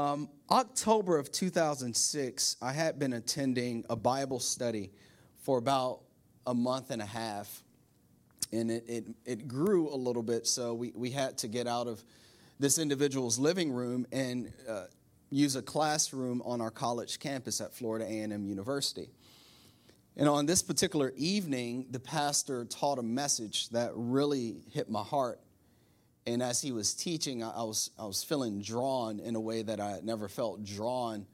Um, October of 2006, I had been attending a Bible study for about a month and a half. And it, it, it grew a little bit, so we, we had to get out of this individual's living room and uh, use a classroom on our college campus at Florida A&M University. And on this particular evening, the pastor taught a message that really hit my heart. And as he was teaching, I was, I was feeling drawn in a way that I had never felt drawn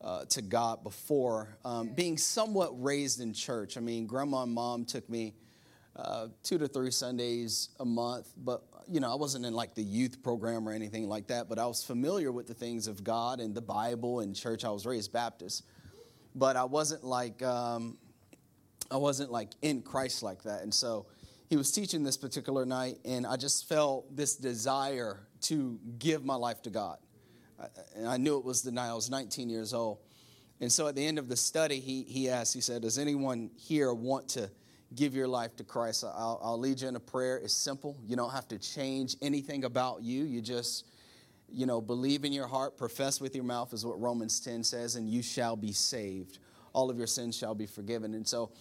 uh, to God before. Um, being somewhat raised in church, I mean, grandma and mom took me uh, two to three Sundays a month, but you know, I wasn't in like the youth program or anything like that, but I was familiar with the things of God and the Bible and church. I was raised Baptist, but I wasn't like, um, I wasn't like in Christ like that. And so he was teaching this particular night, and I just felt this desire to give my life to God. And I knew it was the night I was 19 years old. And so at the end of the study, he, he asked, he said, Does anyone here want to give your life to Christ? I'll, I'll lead you in a prayer. It's simple. You don't have to change anything about you. You just, you know, believe in your heart, profess with your mouth, is what Romans 10 says, and you shall be saved. All of your sins shall be forgiven. And so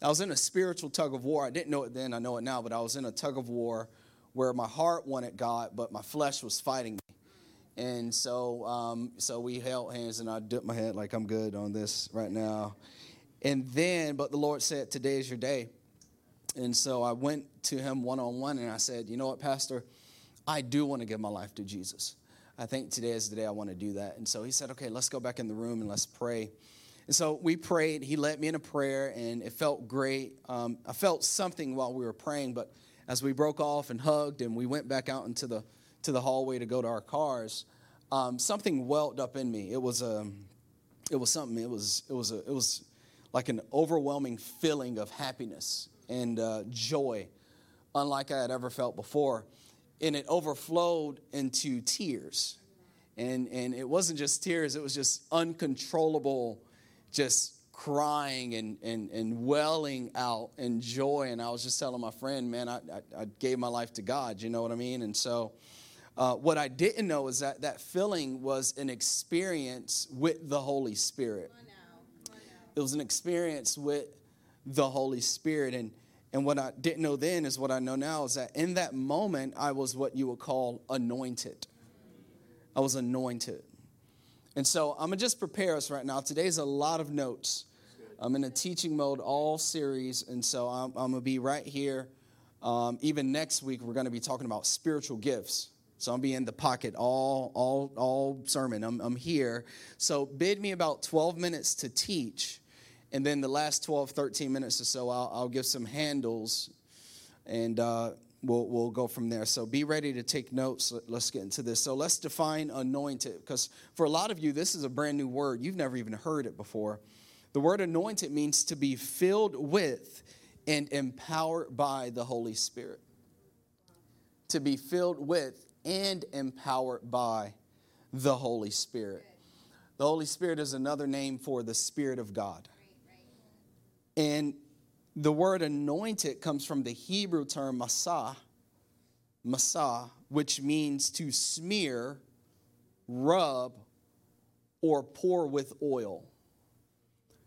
I was in a spiritual tug of war. I didn't know it then, I know it now, but I was in a tug of war where my heart wanted God, but my flesh was fighting me. And so, um, so we held hands, and I dipped my head like I'm good on this right now. And then, but the Lord said, "Today is your day." And so I went to him one on one, and I said, "You know what, Pastor? I do want to give my life to Jesus. I think today is the day I want to do that." And so he said, "Okay, let's go back in the room and let's pray." And so we prayed. He led me in a prayer, and it felt great. Um, I felt something while we were praying, but as we broke off and hugged, and we went back out into the to the hallway to go to our cars, um, something welled up in me. It was a, um, it was something. It was it was a, it was like an overwhelming feeling of happiness and uh, joy, unlike I had ever felt before, and it overflowed into tears, and and it wasn't just tears. It was just uncontrollable just crying and, and, and welling out in joy. And I was just telling my friend, man, I, I, I gave my life to God, you know what I mean? And so uh, what I didn't know is that that feeling was an experience with the Holy Spirit. It was an experience with the Holy Spirit. And, and what I didn't know then is what I know now is that in that moment, I was what you would call anointed. I was anointed. And so I'm going to just prepare us right now. Today's a lot of notes. I'm in a teaching mode all series. And so I'm, I'm going to be right here. Um, even next week, we're going to be talking about spiritual gifts. So I'm be in the pocket all, all, all sermon. I'm, I'm here. So bid me about 12 minutes to teach. And then the last 12, 13 minutes or so, I'll, I'll give some handles. And uh, we'll, we'll go from there. So be ready to take notes. Let's get into this. So let's define anointed, because for a lot of you, this is a brand new word. You've never even heard it before. The word anointed means to be filled with and empowered by the Holy Spirit. To be filled with and empowered by the Holy Spirit. The Holy Spirit is another name for the Spirit of God. And the word anointed comes from the Hebrew term masah, masah, which means to smear, rub, or pour with oil.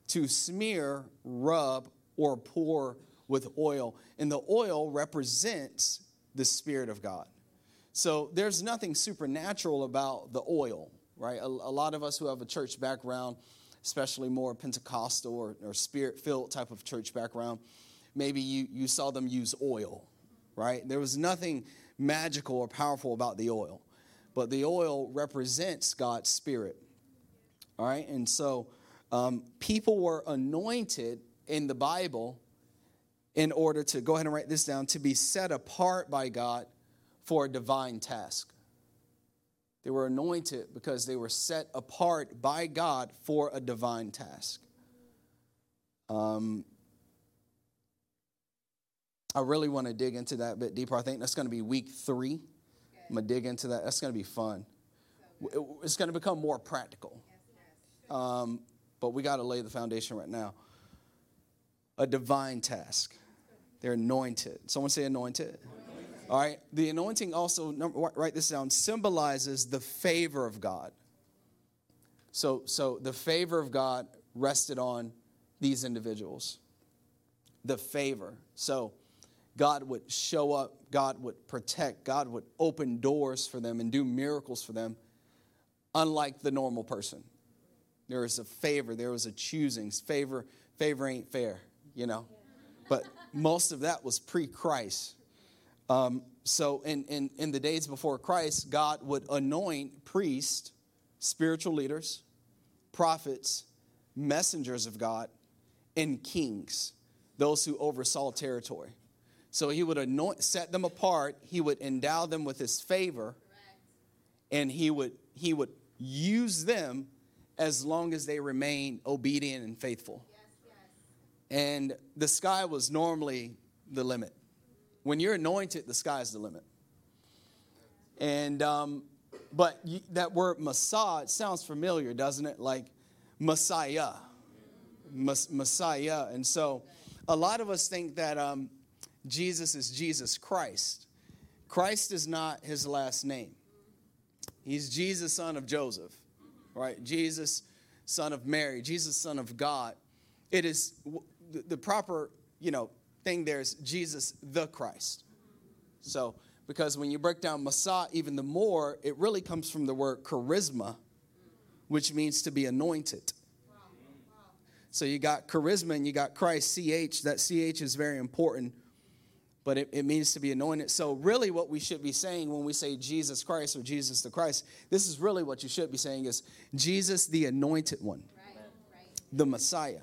To smear, rub, or pour with oil. And the oil represents the Spirit of God. So there's nothing supernatural about the oil, right? A, a lot of us who have a church background, especially more Pentecostal or, or spirit filled type of church background, maybe you, you saw them use oil, right? There was nothing magical or powerful about the oil, but the oil represents God's spirit, all right? And so um, people were anointed in the Bible in order to, go ahead and write this down, to be set apart by God for a divine task. They were anointed because they were set apart by God for a divine task. Um, I really want to dig into that a bit deeper. I think that's going to be week three. I'm going to dig into that. That's going to be fun. It's going to become more practical. Um, but we got to lay the foundation right now. A divine task. They're anointed. Someone say anointed. All right. The anointing also, write this down, symbolizes the favor of God. So, so the favor of God rested on these individuals. The favor. So God would show up, God would protect, God would open doors for them and do miracles for them, unlike the normal person. There was a favor, there was a choosing. Favor, favor ain't fair, you know. But most of that was pre-Christ. Um, so in, in, in the days before Christ, God would anoint priests, spiritual leaders, prophets, messengers of God, and kings, those who oversaw territory. So he would anoint, set them apart. He would endow them with his favor, and he would he would use them as long as they remain obedient and faithful. Yes, yes. And the sky was normally the limit. When you're anointed, the sky's the limit. And um, but you, that word Messiah, sounds familiar, doesn't it? Like Messiah, Messiah. And so, a lot of us think that um, Jesus is Jesus Christ. Christ is not his last name. He's Jesus, son of Joseph, right? Jesus, son of Mary, Jesus, son of God. It is the proper, you know, thing there is Jesus the Christ. So, because when you break down Messiah even the more, it really comes from the word charisma, which means to be anointed. So you got charisma and you got Christ, CH. That CH is very important but it, it, means to be anointed. So, really, what we should be saying when we say Jesus Christ or Jesus the Christ, this is really what you should be saying is Jesus the anointed one, right, right. the Messiah.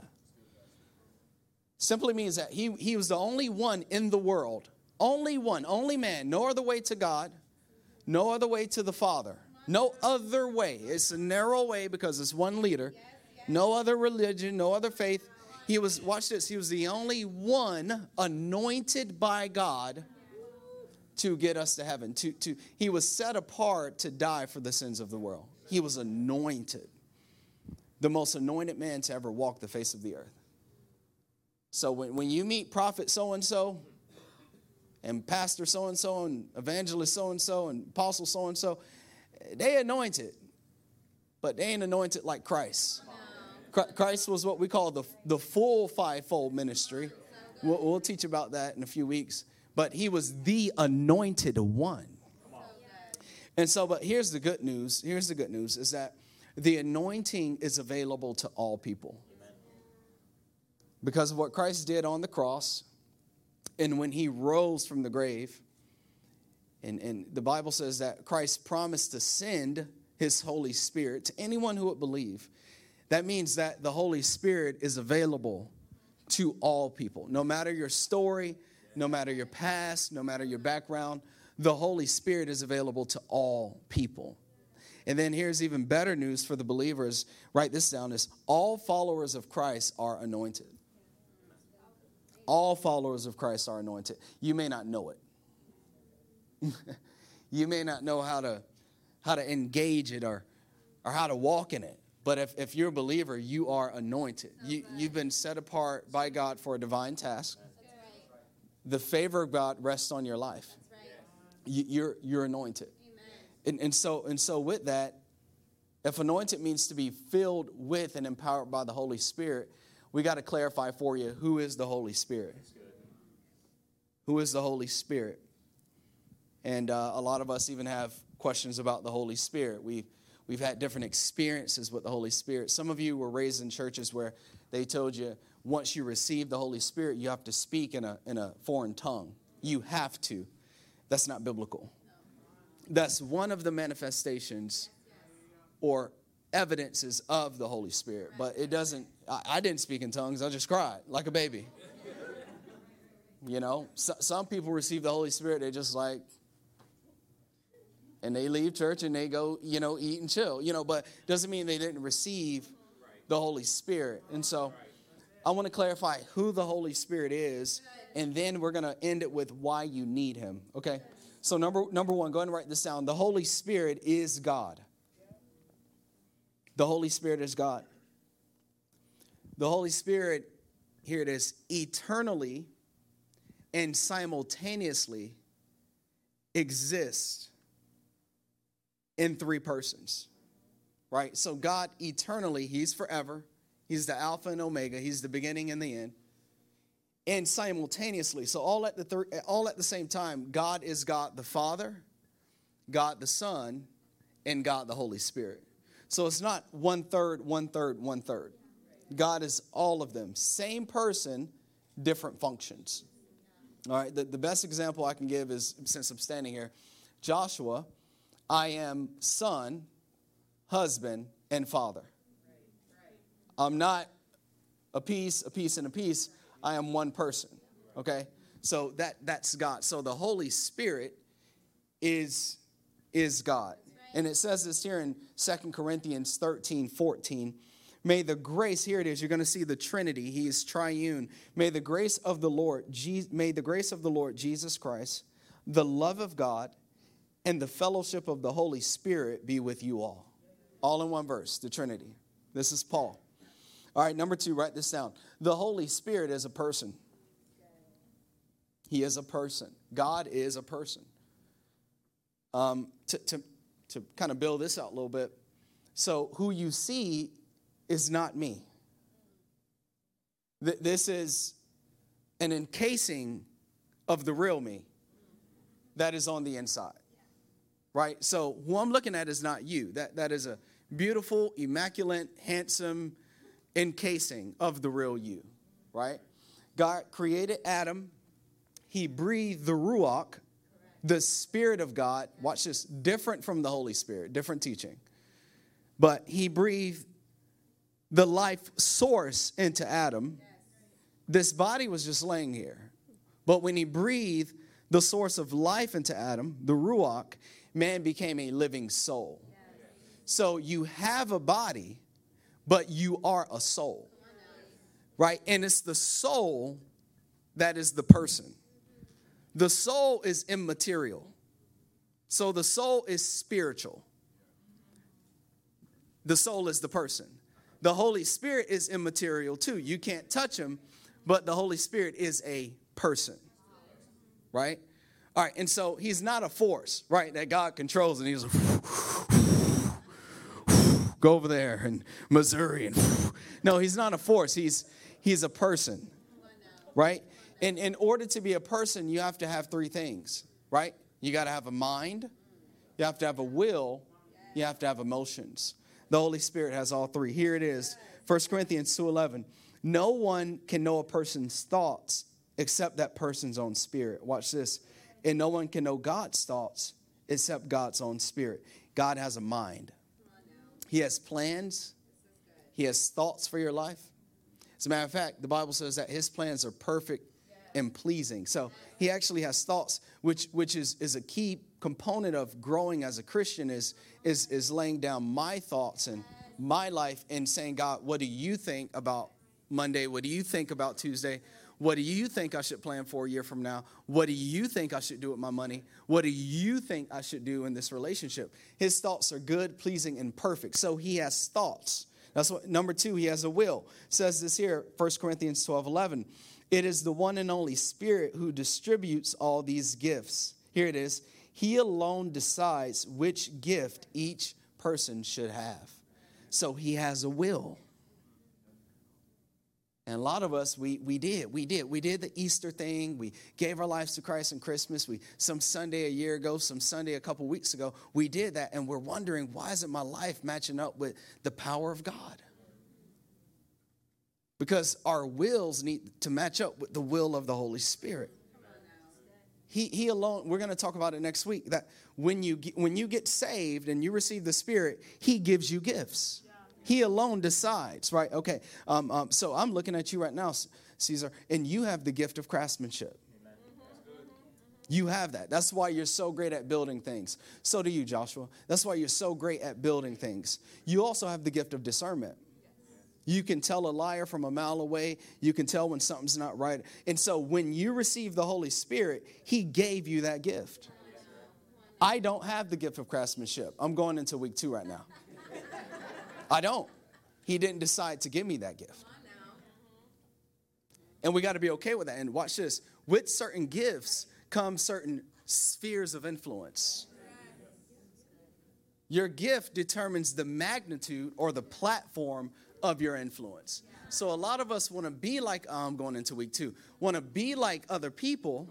Simply means that he, he was the only one in the world, only one, only man, no other way to God, no other way to the Father, no other way. It's a narrow way because it's one leader, no other religion, no other faith he was, watch this, he was the only one anointed by God to get us to heaven. To, to, he was set apart to die for the sins of the world. He was anointed. The most anointed man to ever walk the face of the earth. So when, when you meet prophet so and so, and pastor so and so, and evangelist so and so, and apostle so and so, they anointed, but they ain't anointed like Christ. Christ was what we call the, the full fivefold ministry. We'll, we'll teach about that in a few weeks. But he was the anointed one. And so, but here's the good news. Here's the good news is that the anointing is available to all people. Because of what Christ did on the cross and when he rose from the grave. And, and the Bible says that Christ promised to send his Holy Spirit to anyone who would believe. That means that the Holy Spirit is available to all people. No matter your story, no matter your past, no matter your background, the Holy Spirit is available to all people. And then here's even better news for the believers. Write this down is all followers of Christ are anointed. All followers of Christ are anointed. You may not know it. you may not know how to how to engage it or or how to walk in it. But if, if you're a believer, you are anointed. You, you've been set apart by God for a divine task. The favor of God rests on your life. You, you're, you're anointed. And, and, so, and so, with that, if anointed means to be filled with and empowered by the Holy Spirit, we got to clarify for you who is the Holy Spirit? Who is the Holy Spirit? And uh, a lot of us even have questions about the Holy Spirit. We've We've had different experiences with the Holy Spirit. Some of you were raised in churches where they told you once you receive the Holy Spirit, you have to speak in a, in a foreign tongue. You have to. That's not biblical. That's one of the manifestations or evidences of the Holy Spirit. But it doesn't, I, I didn't speak in tongues, I just cried like a baby. You know, so, some people receive the Holy Spirit, they just like, and they leave church and they go, you know, eat and chill, you know, but doesn't mean they didn't receive the Holy Spirit. And so I want to clarify who the Holy Spirit is, and then we're going to end it with why you need him. Okay? So number number 1, go ahead and write this down. The Holy Spirit is God. The Holy Spirit is God. The Holy Spirit, here it is, eternally and simultaneously exists in three persons. right? So God eternally, He's forever. He's the Alpha and Omega. He's the beginning and the end. And simultaneously, so all at the thir- all at the same time, God is God the Father, God the Son, and God the Holy Spirit. So it's not one third, one third, one third. God is all of them. Same person, different functions. All right, the, the best example I can give is since I'm standing here Joshua, I am son, husband, and father. I'm not a piece, a piece, and a piece. I am one person. Okay? So that that's God. So the Holy Spirit is is God. And it says this here in Second Corinthians 13, 14. May the grace, here it is, you're going to see the Trinity. He is triune. May the grace of the Lord, may the grace of the Lord Jesus Christ, the love of God, and the fellowship of the Holy Spirit be with you all. All in one verse, the Trinity. This is Paul. All right, number two, write this down. The Holy Spirit is a person. He is a person. God is a person. Um, to, to, to kind of build this out a little bit, so who you see is not me. Th- this is an encasing of the real me that is on the inside. Right? So who I'm looking at is not you. That, that is a beautiful, immaculate, handsome encasing of the real you. Right? God created Adam. He breathed the Ruach, the Spirit of God. Watch this, different from the Holy Spirit, different teaching. But he breathed the life source into Adam. This body was just laying here. But when he breathed the source of life into Adam, the Ruach, man became a living soul. So you have a body, but you are a soul. Right? And it's the soul that is the person. The soul is immaterial. So the soul is spiritual. The soul is the person. The Holy Spirit is immaterial too. You can't touch him, but the Holy Spirit is a person. Right? All right, and so he's not a force, right, that God controls and he's like, go over there in Missouri and no, he's not a force. He's he's a person. Right? In order to be a person, you have to have three things, right? You got to have a mind, you have to have a will, you have to have emotions. The Holy Spirit has all three. Here it is. 1 Corinthians 2:11. No one can know a person's thoughts except that person's own spirit. Watch this. And no one can know God's thoughts except God's own spirit. God has a mind. He has plans. He has thoughts for your life. As a matter of fact, the Bible says that his plans are perfect and pleasing. So he actually has thoughts, which which is, is a key component of growing as a Christian is, is, is laying down my thoughts and my life and saying, God, what do you think about Monday? What do you think about Tuesday? What do you think I should plan for a year from now? What do you think I should do with my money? What do you think I should do in this relationship? His thoughts are good, pleasing, and perfect. So he has thoughts. That's what number two, he has a will. It says this here, 1 Corinthians 12 11. It is the one and only Spirit who distributes all these gifts. Here it is. He alone decides which gift each person should have. So he has a will. And a lot of us, we, we did. We did. We did the Easter thing. We gave our lives to Christ on Christmas. We some Sunday a year ago, some Sunday a couple weeks ago, we did that. And we're wondering, why isn't my life matching up with the power of God? Because our wills need to match up with the will of the Holy Spirit. He, he alone, we're going to talk about it next week, that when you, when you get saved and you receive the Spirit, He gives you gifts. He alone decides, right? Okay, um, um, so I'm looking at you right now, Caesar, and you have the gift of craftsmanship. You have that. That's why you're so great at building things. So do you, Joshua. That's why you're so great at building things. You also have the gift of discernment. You can tell a liar from a mile away. You can tell when something's not right. And so when you receive the Holy Spirit, He gave you that gift. I don't have the gift of craftsmanship. I'm going into week two right now. I don't. He didn't decide to give me that gift. And we got to be okay with that. And watch this with certain gifts come certain spheres of influence. Your gift determines the magnitude or the platform of your influence. So a lot of us want to be like oh, I'm going into week two, want to be like other people,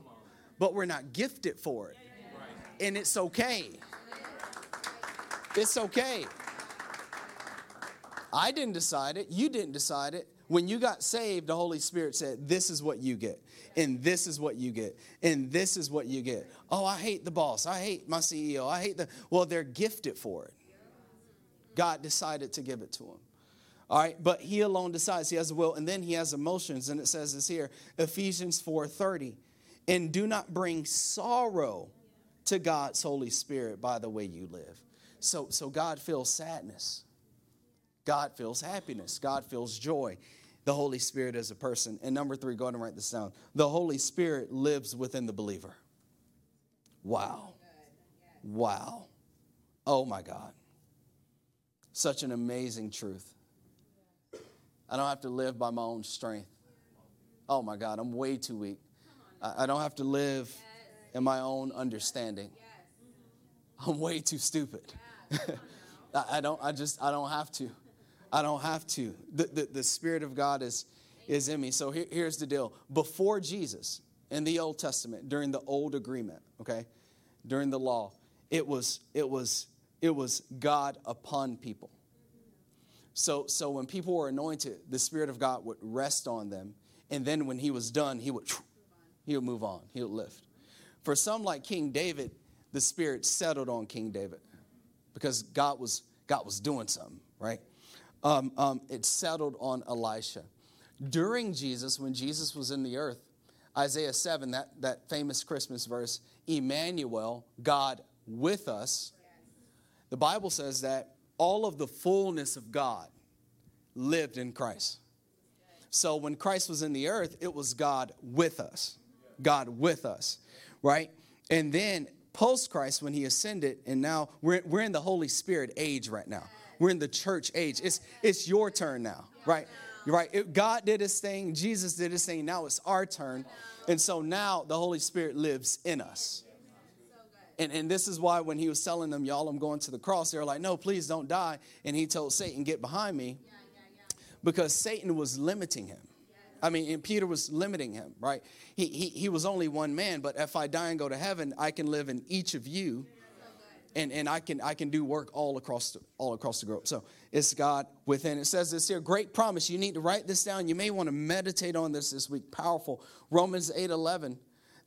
but we're not gifted for it. And it's okay. It's okay. I didn't decide it. You didn't decide it. When you got saved, the Holy Spirit said, This is what you get, and this is what you get, and this is what you get. Oh, I hate the boss. I hate my CEO. I hate the. Well, they're gifted for it. God decided to give it to them. All right, but he alone decides. He has a will, and then he has emotions, and it says this here Ephesians 4:30. And do not bring sorrow to God's Holy Spirit by the way you live. So, so God feels sadness. God feels happiness. God feels joy. The Holy Spirit is a person. And number three, go ahead and write this down. The Holy Spirit lives within the believer. Wow. Wow. Oh my God. Such an amazing truth. I don't have to live by my own strength. Oh my God, I'm way too weak. I don't have to live in my own understanding. I'm way too stupid. I don't, I just, I don't have to. I don't have to. The, the, the Spirit of God is, is in me. So here, here's the deal. Before Jesus, in the Old Testament, during the Old Agreement, okay, during the law, it was, it was, it was God upon people. So, so when people were anointed, the Spirit of God would rest on them. And then when he was done, he would, he would move on. He would lift. For some like King David, the Spirit settled on King David because God was, God was doing something, right? Um, um, it settled on Elisha. During Jesus, when Jesus was in the earth, Isaiah 7, that, that famous Christmas verse, Emmanuel, God with us, the Bible says that all of the fullness of God lived in Christ. So when Christ was in the earth, it was God with us. God with us, right? And then post Christ, when he ascended, and now we're, we're in the Holy Spirit age right now. We're in the church age. It's, it's your turn now, right? Right? It, God did his thing, Jesus did his thing. Now it's our turn. And so now the Holy Spirit lives in us. And, and this is why when he was telling them, y'all, I'm going to the cross, they were like, no, please don't die. And he told Satan, get behind me. Because Satan was limiting him. I mean, and Peter was limiting him, right? He, he, he was only one man, but if I die and go to heaven, I can live in each of you and, and I can I can do work all across the, all across the globe. So it's God within. It says this here, great promise. You need to write this down. You may want to meditate on this this week. Powerful. Romans 8 11.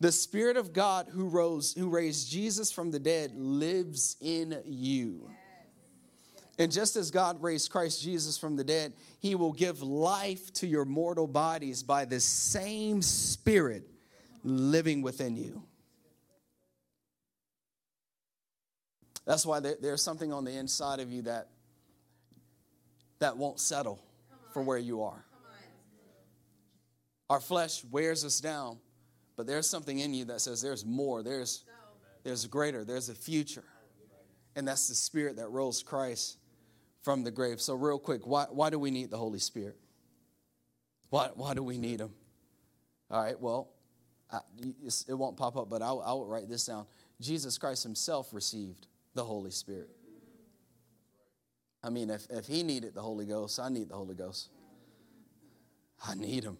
The Spirit of God who rose, who raised Jesus from the dead lives in you. And just as God raised Christ Jesus from the dead, he will give life to your mortal bodies by the same Spirit living within you. That's why there's something on the inside of you that that won't settle for where you are. Our flesh wears us down, but there's something in you that says there's more, there's there's greater, there's a future. And that's the spirit that rose Christ from the grave. So real quick, why, why do we need the Holy Spirit? Why, why do we need him? All right, well, I, it won't pop up, but I'll, I'll write this down. Jesus Christ himself received the Holy Spirit. I mean, if, if he needed the Holy Ghost, I need the Holy Ghost. I need him.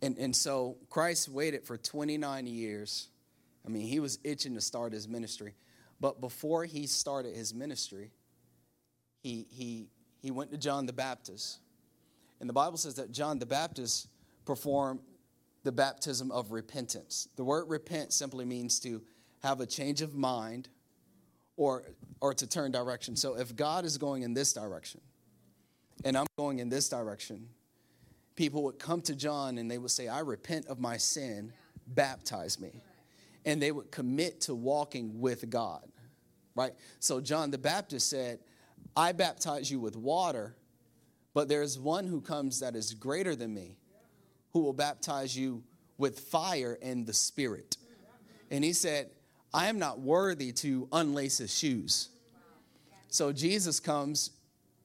And, and so Christ waited for 29 years. I mean, he was itching to start his ministry. But before he started his ministry, he, he, he went to John the Baptist. And the Bible says that John the Baptist performed the baptism of repentance. The word repent simply means to have a change of mind or or to turn direction. So if God is going in this direction and I'm going in this direction, people would come to John and they would say, "I repent of my sin, baptize me." And they would commit to walking with God. Right? So John the Baptist said, "I baptize you with water, but there's one who comes that is greater than me, who will baptize you with fire and the Spirit." And he said, I am not worthy to unlace his shoes. So Jesus comes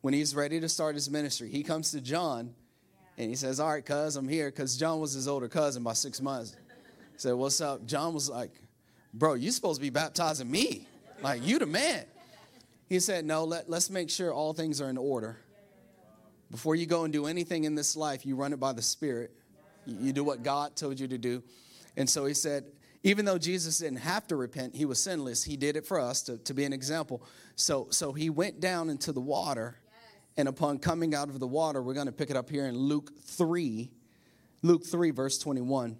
when he's ready to start his ministry. He comes to John and he says, All right, cuz, I'm here. Because John was his older cousin by six months. He said, What's up? John was like, Bro, you supposed to be baptizing me. Like, you the man. He said, No, let, let's make sure all things are in order. Before you go and do anything in this life, you run it by the Spirit. You, you do what God told you to do. And so he said, even though Jesus didn't have to repent, he was sinless. He did it for us to, to be an example. So, so he went down into the water, and upon coming out of the water, we're going to pick it up here in Luke 3, Luke 3, verse 21.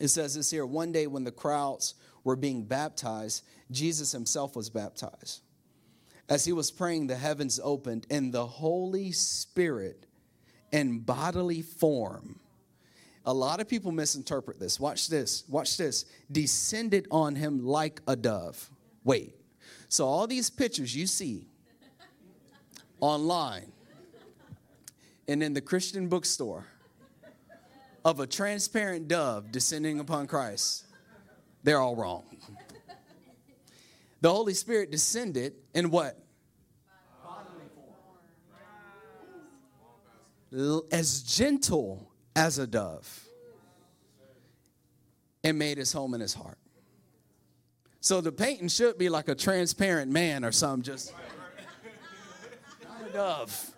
It says this here one day when the crowds were being baptized, Jesus himself was baptized. As he was praying, the heavens opened, and the Holy Spirit in bodily form. A lot of people misinterpret this. Watch this. Watch this. Descended on him like a dove. Wait. So, all these pictures you see online and in the Christian bookstore of a transparent dove descending upon Christ, they're all wrong. The Holy Spirit descended in what? As gentle as a dove and made his home in his heart. So the painting should be like a transparent man or something, just dove.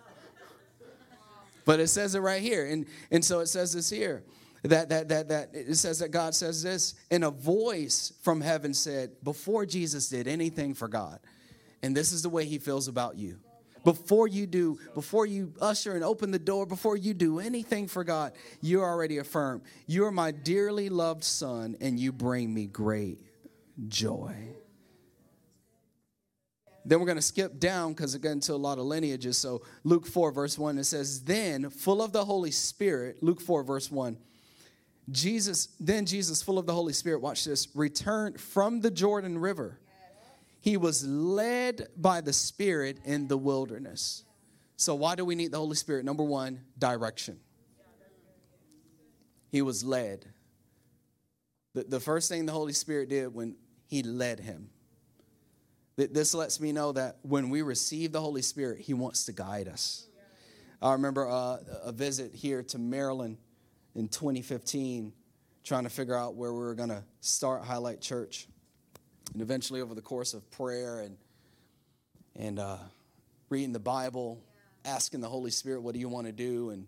But it says it right here. And, and so it says this here that, that, that, that it says that God says this, and a voice from heaven said, before Jesus did anything for God, and this is the way he feels about you. Before you do, before you usher and open the door, before you do anything for God, you're already affirmed. You are my dearly loved son, and you bring me great joy. Then we're going to skip down because it got into a lot of lineages. So Luke 4, verse 1, it says, Then, full of the Holy Spirit, Luke 4, verse 1, Jesus, then Jesus, full of the Holy Spirit, watch this, returned from the Jordan River. He was led by the Spirit in the wilderness. So, why do we need the Holy Spirit? Number one, direction. He was led. The, the first thing the Holy Spirit did when He led him this lets me know that when we receive the Holy Spirit, He wants to guide us. I remember uh, a visit here to Maryland in 2015, trying to figure out where we were going to start Highlight Church. And eventually, over the course of prayer and, and uh, reading the Bible, asking the Holy Spirit, What do you want to do? And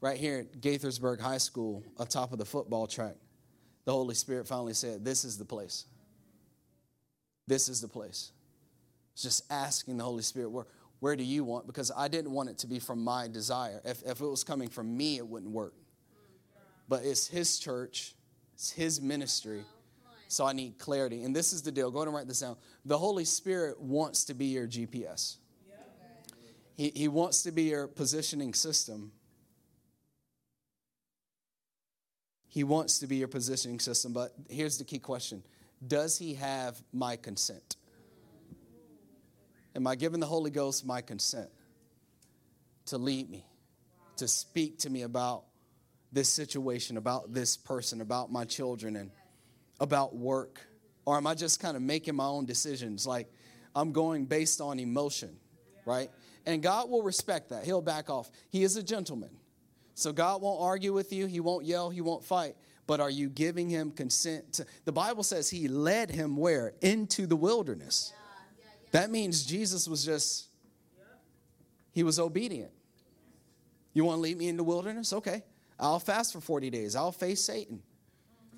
right here at Gaithersburg High School, atop of the football track, the Holy Spirit finally said, This is the place this is the place. It's just asking the Holy Spirit, where, where do you want? Because I didn't want it to be from my desire. If, if it was coming from me, it wouldn't work. But it's His church, it's His ministry. So I need clarity. And this is the deal. Go ahead and write this down. The Holy Spirit wants to be your GPS, He, he wants to be your positioning system. He wants to be your positioning system. But here's the key question does he have my consent? Am I giving the Holy Ghost my consent to lead me, to speak to me about this situation, about this person, about my children, and about work? Or am I just kind of making my own decisions? Like I'm going based on emotion, right? And God will respect that. He'll back off. He is a gentleman. So God won't argue with you, He won't yell, He won't fight but are you giving him consent to the bible says he led him where? Into the wilderness. Yeah, yeah, yeah. that means jesus was just he was obedient. You want to lead me in the wilderness? Okay. I'll fast for 40 days. I'll face satan.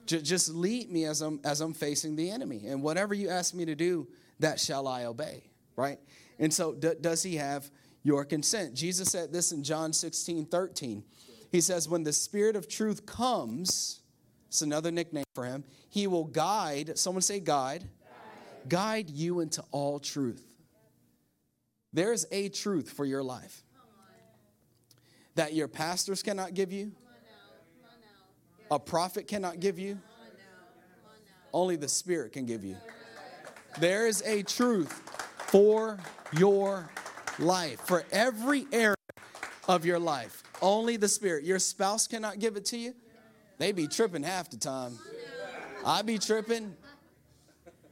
Mm-hmm. just lead me as i'm as i'm facing the enemy. And whatever you ask me to do that shall i obey right? And so d- does he have your consent? Jesus said this in john 16 13 he says when the spirit of truth comes it's another nickname for him. He will guide, someone say guide, guide, guide you into all truth. There is a truth for your life that your pastors cannot give you, a prophet cannot give you, only the Spirit can give you. There is a truth for your life, for every area of your life. Only the Spirit. Your spouse cannot give it to you. They be tripping half the time. I be tripping.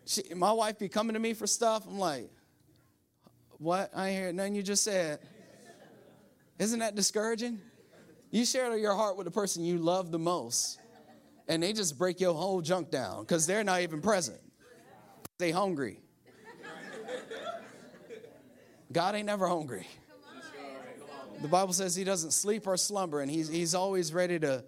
She, my wife be coming to me for stuff. I'm like, what? I ain't hear nothing you just said. Isn't that discouraging? You share your heart with the person you love the most, and they just break your whole junk down because they're not even present. They hungry. God ain't never hungry. The Bible says he doesn't sleep or slumber, and he's, he's always ready to,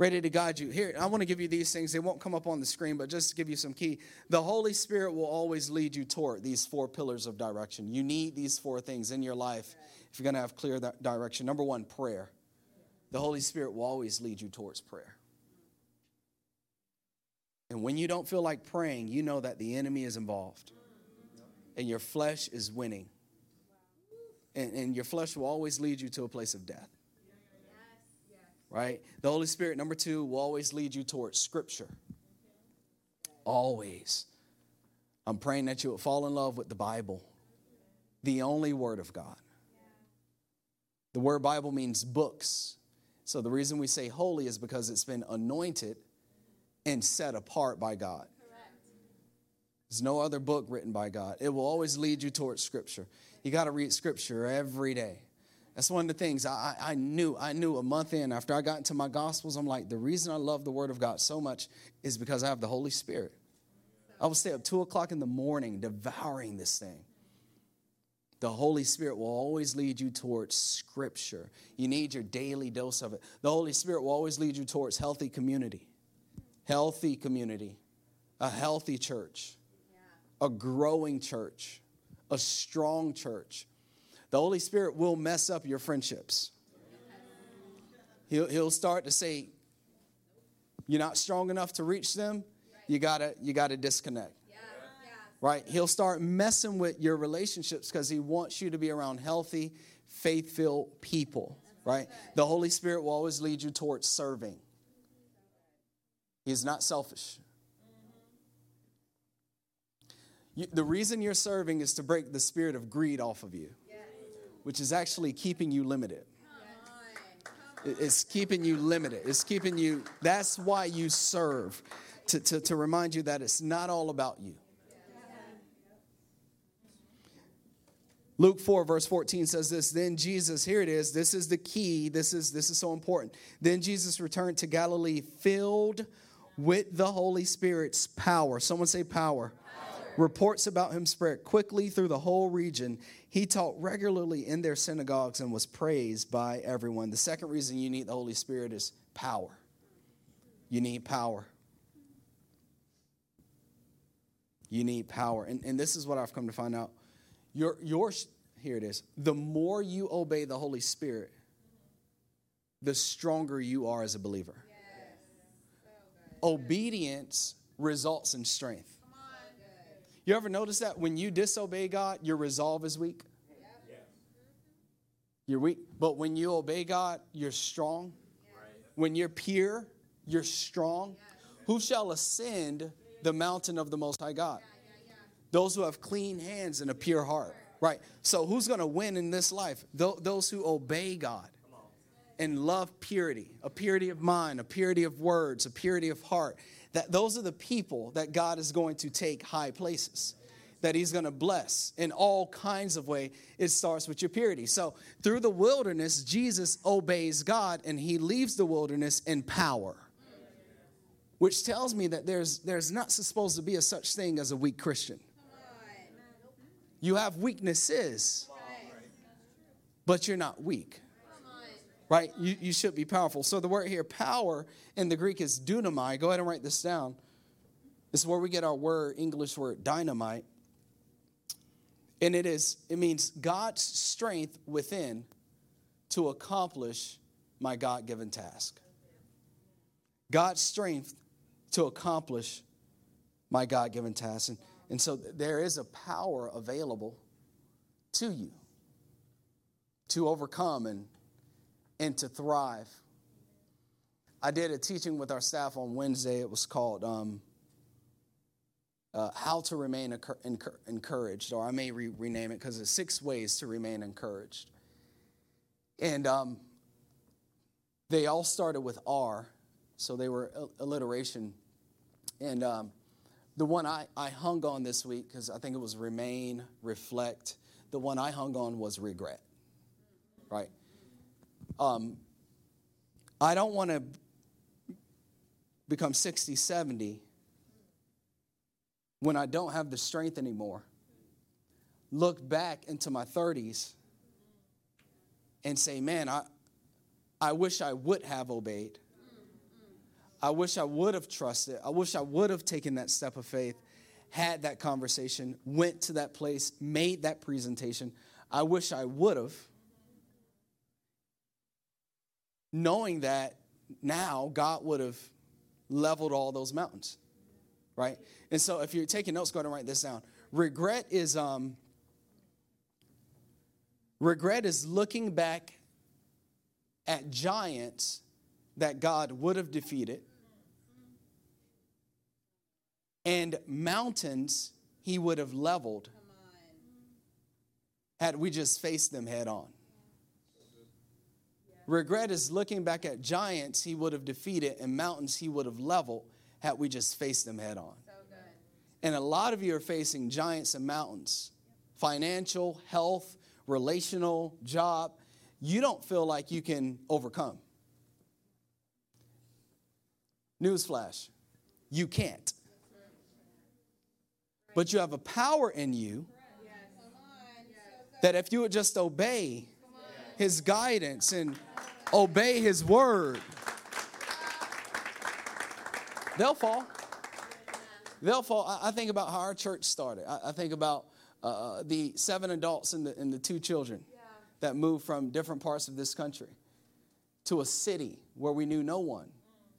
ready to guide you. Here, I want to give you these things. They won't come up on the screen, but just to give you some key. The Holy Spirit will always lead you toward these four pillars of direction. You need these four things in your life if you're going to have clear direction. Number one, prayer. The Holy Spirit will always lead you towards prayer. And when you don't feel like praying, you know that the enemy is involved and your flesh is winning. And, and your flesh will always lead you to a place of death. Right? The Holy Spirit, number two, will always lead you towards Scripture. Always. I'm praying that you will fall in love with the Bible, the only Word of God. The word Bible means books. So the reason we say holy is because it's been anointed and set apart by God. There's no other book written by God. It will always lead you towards Scripture. You got to read Scripture every day. That's one of the things I, I knew. I knew a month in after I got into my Gospels. I'm like, the reason I love the Word of God so much is because I have the Holy Spirit. I will stay up two o'clock in the morning devouring this thing. The Holy Spirit will always lead you towards Scripture. You need your daily dose of it. The Holy Spirit will always lead you towards healthy community healthy community, a healthy church, a growing church, a strong church. The Holy Spirit will mess up your friendships. He'll, he'll start to say, You're not strong enough to reach them, you gotta, you gotta disconnect. Right? He'll start messing with your relationships because he wants you to be around healthy, faith filled people. Right? The Holy Spirit will always lead you towards serving. He's not selfish. You, the reason you're serving is to break the spirit of greed off of you, which is actually keeping you limited. It's keeping you limited. It's keeping you, that's why you serve, to, to, to remind you that it's not all about you. Luke 4 verse 14 says this, then Jesus, here it is, this is the key, this is this is so important. Then Jesus returned to Galilee filled with the Holy Spirit's power. Someone say power. Reports about him spread quickly through the whole region. He taught regularly in their synagogues and was praised by everyone. The second reason you need the Holy Spirit is power. You need power. You need power. And, and this is what I've come to find out. Your, your, here it is. The more you obey the Holy Spirit, the stronger you are as a believer obedience results in strength. You ever notice that when you disobey God, your resolve is weak? You're weak. But when you obey God, you're strong. When you're pure, you're strong. Who shall ascend the mountain of the Most High God? Those who have clean hands and a pure heart. Right. So who's going to win in this life? Those who obey God and love purity, a purity of mind, a purity of words, a purity of heart. That those are the people that God is going to take high places. That he's going to bless in all kinds of way. It starts with your purity. So through the wilderness, Jesus obeys God and he leaves the wilderness in power. Which tells me that there's there's not supposed to be a such thing as a weak Christian. You have weaknesses, but you're not weak right? You, you should be powerful. So the word here, power, in the Greek is dunamai. Go ahead and write this down. This is where we get our word, English word, dynamite. And it is, it means God's strength within to accomplish my God given task. God's strength to accomplish my God given task. And, and so there is a power available to you to overcome and and to thrive. I did a teaching with our staff on Wednesday. It was called um, uh, How to Remain Encouraged, or I may re- rename it because it's six ways to remain encouraged. And um, they all started with R, so they were alliteration. And um, the one I, I hung on this week, because I think it was remain, reflect, the one I hung on was regret, right? Um, I don't want to become 60, 70 when I don't have the strength anymore look back into my 30s and say, man, I, I wish I would have obeyed. I wish I would have trusted. I wish I would have taken that step of faith, had that conversation, went to that place, made that presentation. I wish I would have. Knowing that now God would have leveled all those mountains, right? And so if you're taking notes, go ahead and write this down. Regret is um, regret is looking back at giants that God would have defeated and mountains he would have leveled had we just faced them head on. Regret is looking back at giants he would have defeated and mountains he would have leveled had we just faced them head on. So and a lot of you are facing giants and mountains financial, health, relational, job. You don't feel like you can overcome. Newsflash, you can't. But you have a power in you that if you would just obey his guidance and obey his word, they'll fall. They'll fall. I think about how our church started. I think about uh, the seven adults and the, and the two children that moved from different parts of this country to a city where we knew no one.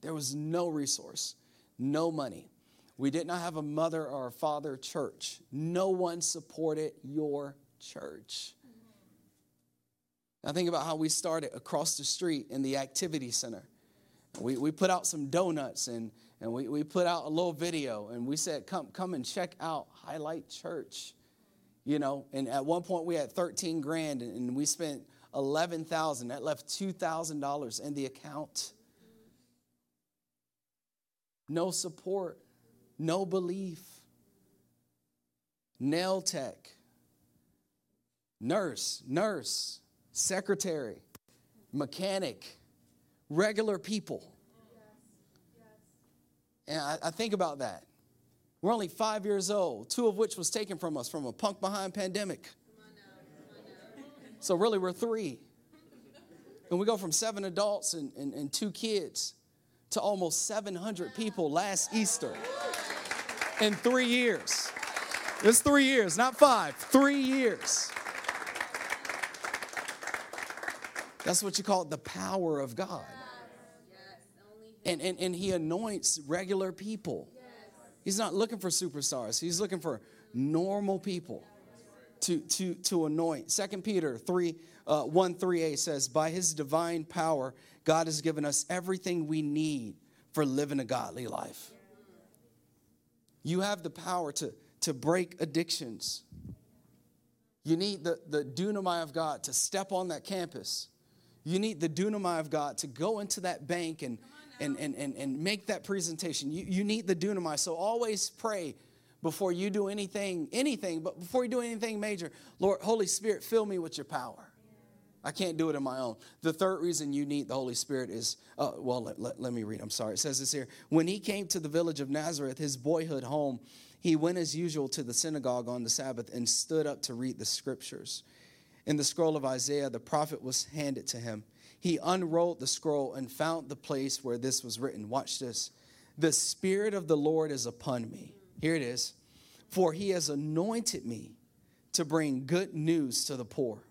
There was no resource, no money. We did not have a mother or a father church. No one supported your church. Now, think about how we started across the street in the activity center. We, we put out some donuts and, and we, we put out a little video and we said, come, come and check out Highlight Church. You know, and at one point we had 13 grand and we spent 11,000. That left $2,000 in the account. No support, no belief. Nail tech, nurse, nurse, secretary, mechanic, regular people. And I, I, think about that. We're only five years old, two of which was taken from us from a punk behind pandemic. So, really, we're three. And we go from seven adults and, and, and two kids to almost 700 people last Easter in three years. It's three years, not five, three years. That's what you call the power of God. And, and, and He anoints regular people. He's not looking for superstars, He's looking for normal people to, to, to anoint. Second Peter 3 uh, 1 3a says, By His divine power, God has given us everything we need for living a godly life. You have the power to, to break addictions. You need the, the dunamai of God to step on that campus you need the dunamai of God to go into that bank and, and, and, and, and make that presentation. You, you need the dunamai. So always pray before you do anything, anything, but before you do anything major, Lord, Holy Spirit, fill me with your power. I can't do it on my own. The third reason you need the Holy Spirit is, uh, well, let, let, let me read. I'm sorry. It says this here. When he came to the village of Nazareth, his boyhood home, he went as usual to the synagogue on the Sabbath and stood up to read the scriptures. In the scroll of Isaiah, the prophet was handed to him. He unrolled the scroll and found the place where this was written. Watch this. The Spirit of the Lord is upon me. Here it is. For he has anointed me to bring good news to the poor.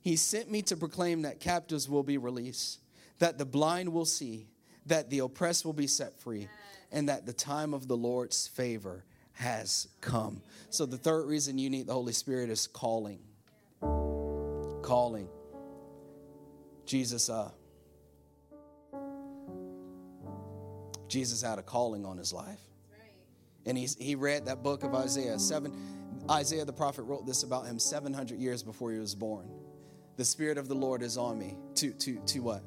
He sent me to proclaim that captives will be released, that the blind will see, that the oppressed will be set free, and that the time of the Lord's favor has come. So, the third reason you need the Holy Spirit is calling calling. Jesus, uh, Jesus had a calling on his life. And he's, he read that book of Isaiah. Seven, Isaiah the prophet wrote this about him 700 years before he was born. The Spirit of the Lord is on me. To, to, to what?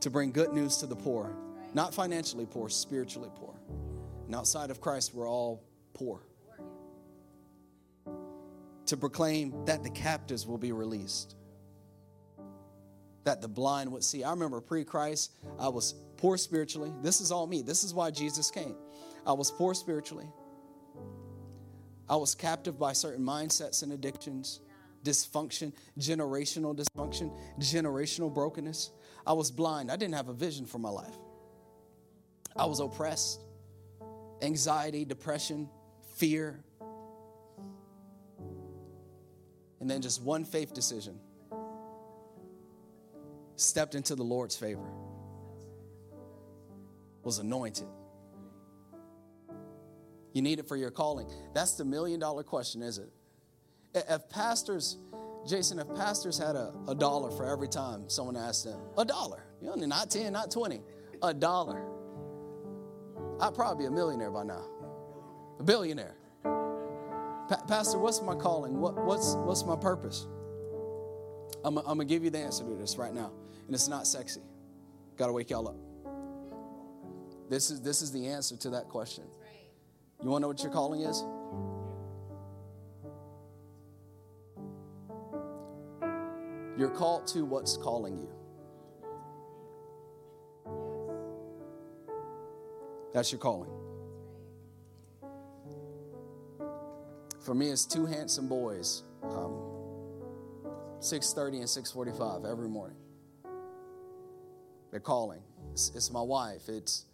To bring good news to the poor. Not financially poor, spiritually poor. And outside of Christ, we're all poor to proclaim that the captives will be released, that the blind would see. I remember pre Christ, I was poor spiritually. This is all me. This is why Jesus came. I was poor spiritually. I was captive by certain mindsets and addictions, dysfunction, generational dysfunction, generational brokenness. I was blind. I didn't have a vision for my life. I was oppressed, anxiety, depression, fear. And then just one faith decision stepped into the Lord's favor, was anointed. You need it for your calling. That's the million dollar question, is it? If pastors, Jason, if pastors had a, a dollar for every time someone asked them, a dollar, you know, not 10, not 20, a dollar, I'd probably be a millionaire by now, a billionaire. Pa- Pastor, what's my calling? What, what's, what's my purpose? I'm, I'm going to give you the answer to this right now, and it's not sexy. Got to wake y'all up. This is, this is the answer to that question. You want to know what your calling is? You're called to what's calling you. That's your calling. For me, it's two handsome boys, um, 6.30 and 6.45 every morning. They're calling. It's, it's my wife. It's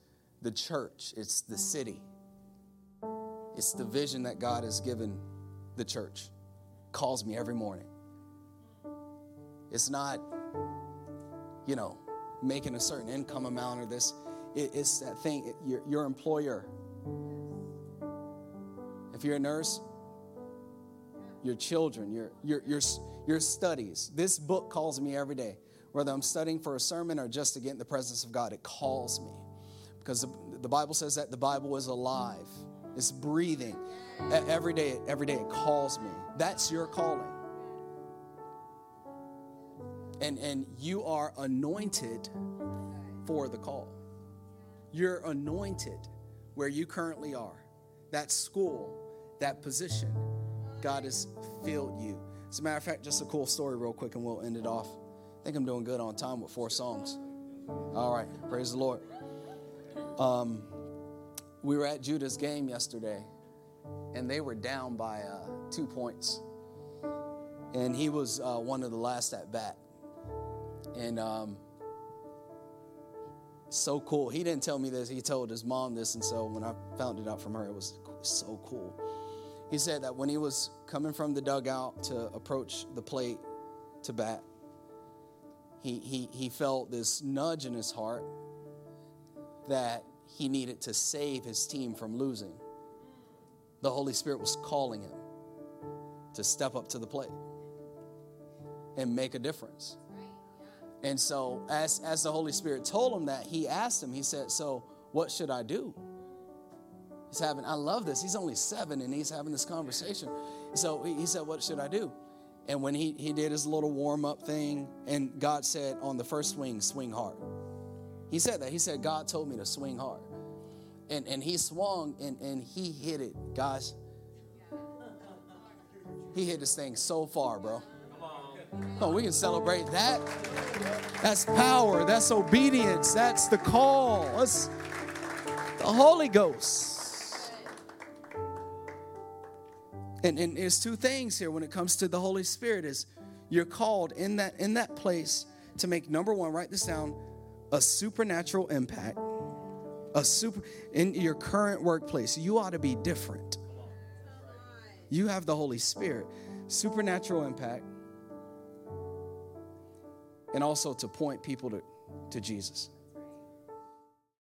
the church. It's the city. It's the vision that God has given the church. Calls me every morning. It's not, you know, making a certain income amount or this. It, it's that thing, it, your, your employer. If you're a nurse, your children, your, your, your, your studies. This book calls me every day. Whether I'm studying for a sermon or just to get in the presence of God, it calls me. Because the, the Bible says that the Bible is alive. It's breathing. Every day, every day it calls me. That's your calling. And, and you are anointed for the call. You're anointed where you currently are. That school, that position, God has filled you. As a matter of fact, just a cool story, real quick, and we'll end it off. I think I'm doing good on time with four songs. All right, praise the Lord. Um, we were at Judah's game yesterday, and they were down by uh, two points. And he was uh, one of the last at bat. And um, so cool. He didn't tell me this, he told his mom this. And so when I found it out from her, it was so cool. He said that when he was coming from the dugout to approach the plate to bat, he, he, he felt this nudge in his heart that he needed to save his team from losing. The Holy Spirit was calling him to step up to the plate and make a difference. And so, as, as the Holy Spirit told him that, he asked him, he said, So, what should I do? Having, I love this. He's only seven and he's having this conversation. So, he, he said, What should I do? And when he, he did his little warm up thing, and God said, On the first swing, swing hard. He said that. He said, God told me to swing hard. And, and he swung and, and he hit it, guys. He hit this thing so far, bro. Oh, we can celebrate that. That's power. That's obedience. That's the call. That's the Holy Ghost. And, and there's two things here when it comes to the Holy Spirit is you're called in that in that place to make number one, write this down, a supernatural impact. A super in your current workplace, you ought to be different. You have the Holy Spirit, supernatural impact, and also to point people to, to Jesus.